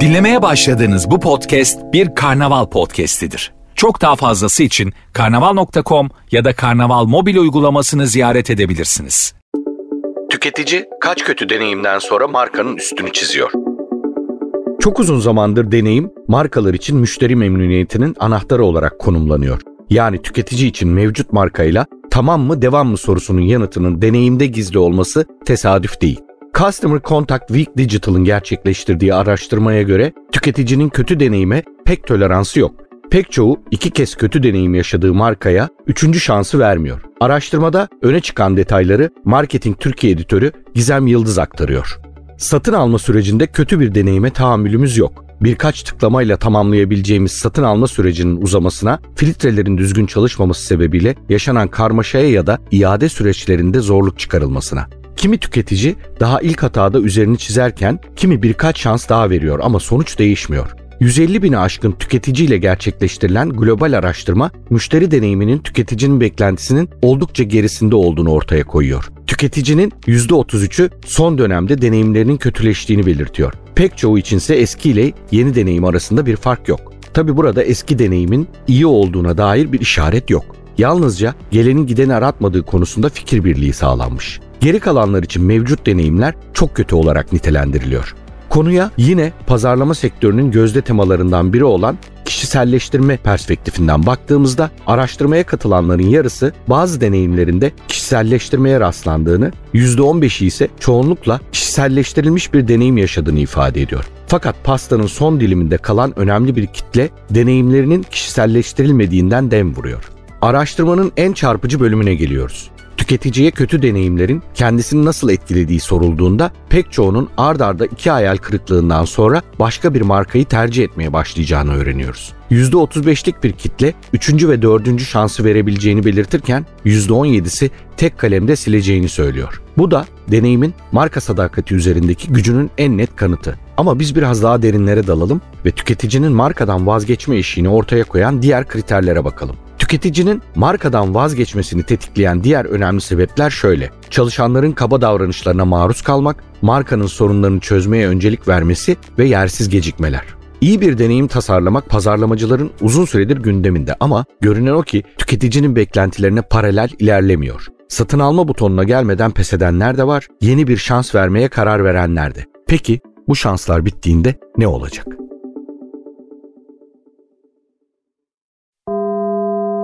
Dinlemeye başladığınız bu podcast bir karnaval podcastidir. Çok daha fazlası için karnaval.com ya da karnaval mobil uygulamasını ziyaret edebilirsiniz. Tüketici kaç kötü deneyimden sonra markanın üstünü çiziyor. Çok uzun zamandır deneyim markalar için müşteri memnuniyetinin anahtarı olarak konumlanıyor. Yani tüketici için mevcut markayla tamam mı devam mı sorusunun yanıtının deneyimde gizli olması tesadüf değil. Customer Contact Week Digital'ın gerçekleştirdiği araştırmaya göre tüketicinin kötü deneyime pek toleransı yok. Pek çoğu iki kez kötü deneyim yaşadığı markaya üçüncü şansı vermiyor. Araştırmada öne çıkan detayları Marketing Türkiye editörü Gizem Yıldız aktarıyor. Satın alma sürecinde kötü bir deneyime tahammülümüz yok. Birkaç tıklamayla tamamlayabileceğimiz satın alma sürecinin uzamasına, filtrelerin düzgün çalışmaması sebebiyle yaşanan karmaşaya ya da iade süreçlerinde zorluk çıkarılmasına. Kimi tüketici daha ilk hatada üzerini çizerken kimi birkaç şans daha veriyor ama sonuç değişmiyor. 150 bini aşkın tüketiciyle gerçekleştirilen global araştırma, müşteri deneyiminin tüketicinin beklentisinin oldukça gerisinde olduğunu ortaya koyuyor. Tüketicinin %33'ü son dönemde deneyimlerinin kötüleştiğini belirtiyor. Pek çoğu içinse eski ile yeni deneyim arasında bir fark yok. Tabi burada eski deneyimin iyi olduğuna dair bir işaret yok. Yalnızca gelenin gideni aratmadığı konusunda fikir birliği sağlanmış. Geri kalanlar için mevcut deneyimler çok kötü olarak nitelendiriliyor. Konuya yine pazarlama sektörünün gözde temalarından biri olan kişiselleştirme perspektifinden baktığımızda araştırmaya katılanların yarısı bazı deneyimlerinde kişiselleştirmeye rastlandığını, %15'i ise çoğunlukla kişiselleştirilmiş bir deneyim yaşadığını ifade ediyor. Fakat pastanın son diliminde kalan önemli bir kitle deneyimlerinin kişiselleştirilmediğinden dem vuruyor. Araştırmanın en çarpıcı bölümüne geliyoruz tüketiciye kötü deneyimlerin kendisini nasıl etkilediği sorulduğunda pek çoğunun ard arda iki hayal kırıklığından sonra başka bir markayı tercih etmeye başlayacağını öğreniyoruz. %35'lik bir kitle 3. ve 4. şansı verebileceğini belirtirken %17'si tek kalemde sileceğini söylüyor. Bu da deneyimin marka sadakati üzerindeki gücünün en net kanıtı. Ama biz biraz daha derinlere dalalım ve tüketicinin markadan vazgeçme eşiğini ortaya koyan diğer kriterlere bakalım. Tüketicinin markadan vazgeçmesini tetikleyen diğer önemli sebepler şöyle. Çalışanların kaba davranışlarına maruz kalmak, markanın sorunlarını çözmeye öncelik vermesi ve yersiz gecikmeler. İyi bir deneyim tasarlamak pazarlamacıların uzun süredir gündeminde ama görünen o ki tüketicinin beklentilerine paralel ilerlemiyor. Satın alma butonuna gelmeden pes edenler de var, yeni bir şans vermeye karar verenler de. Peki bu şanslar bittiğinde ne olacak?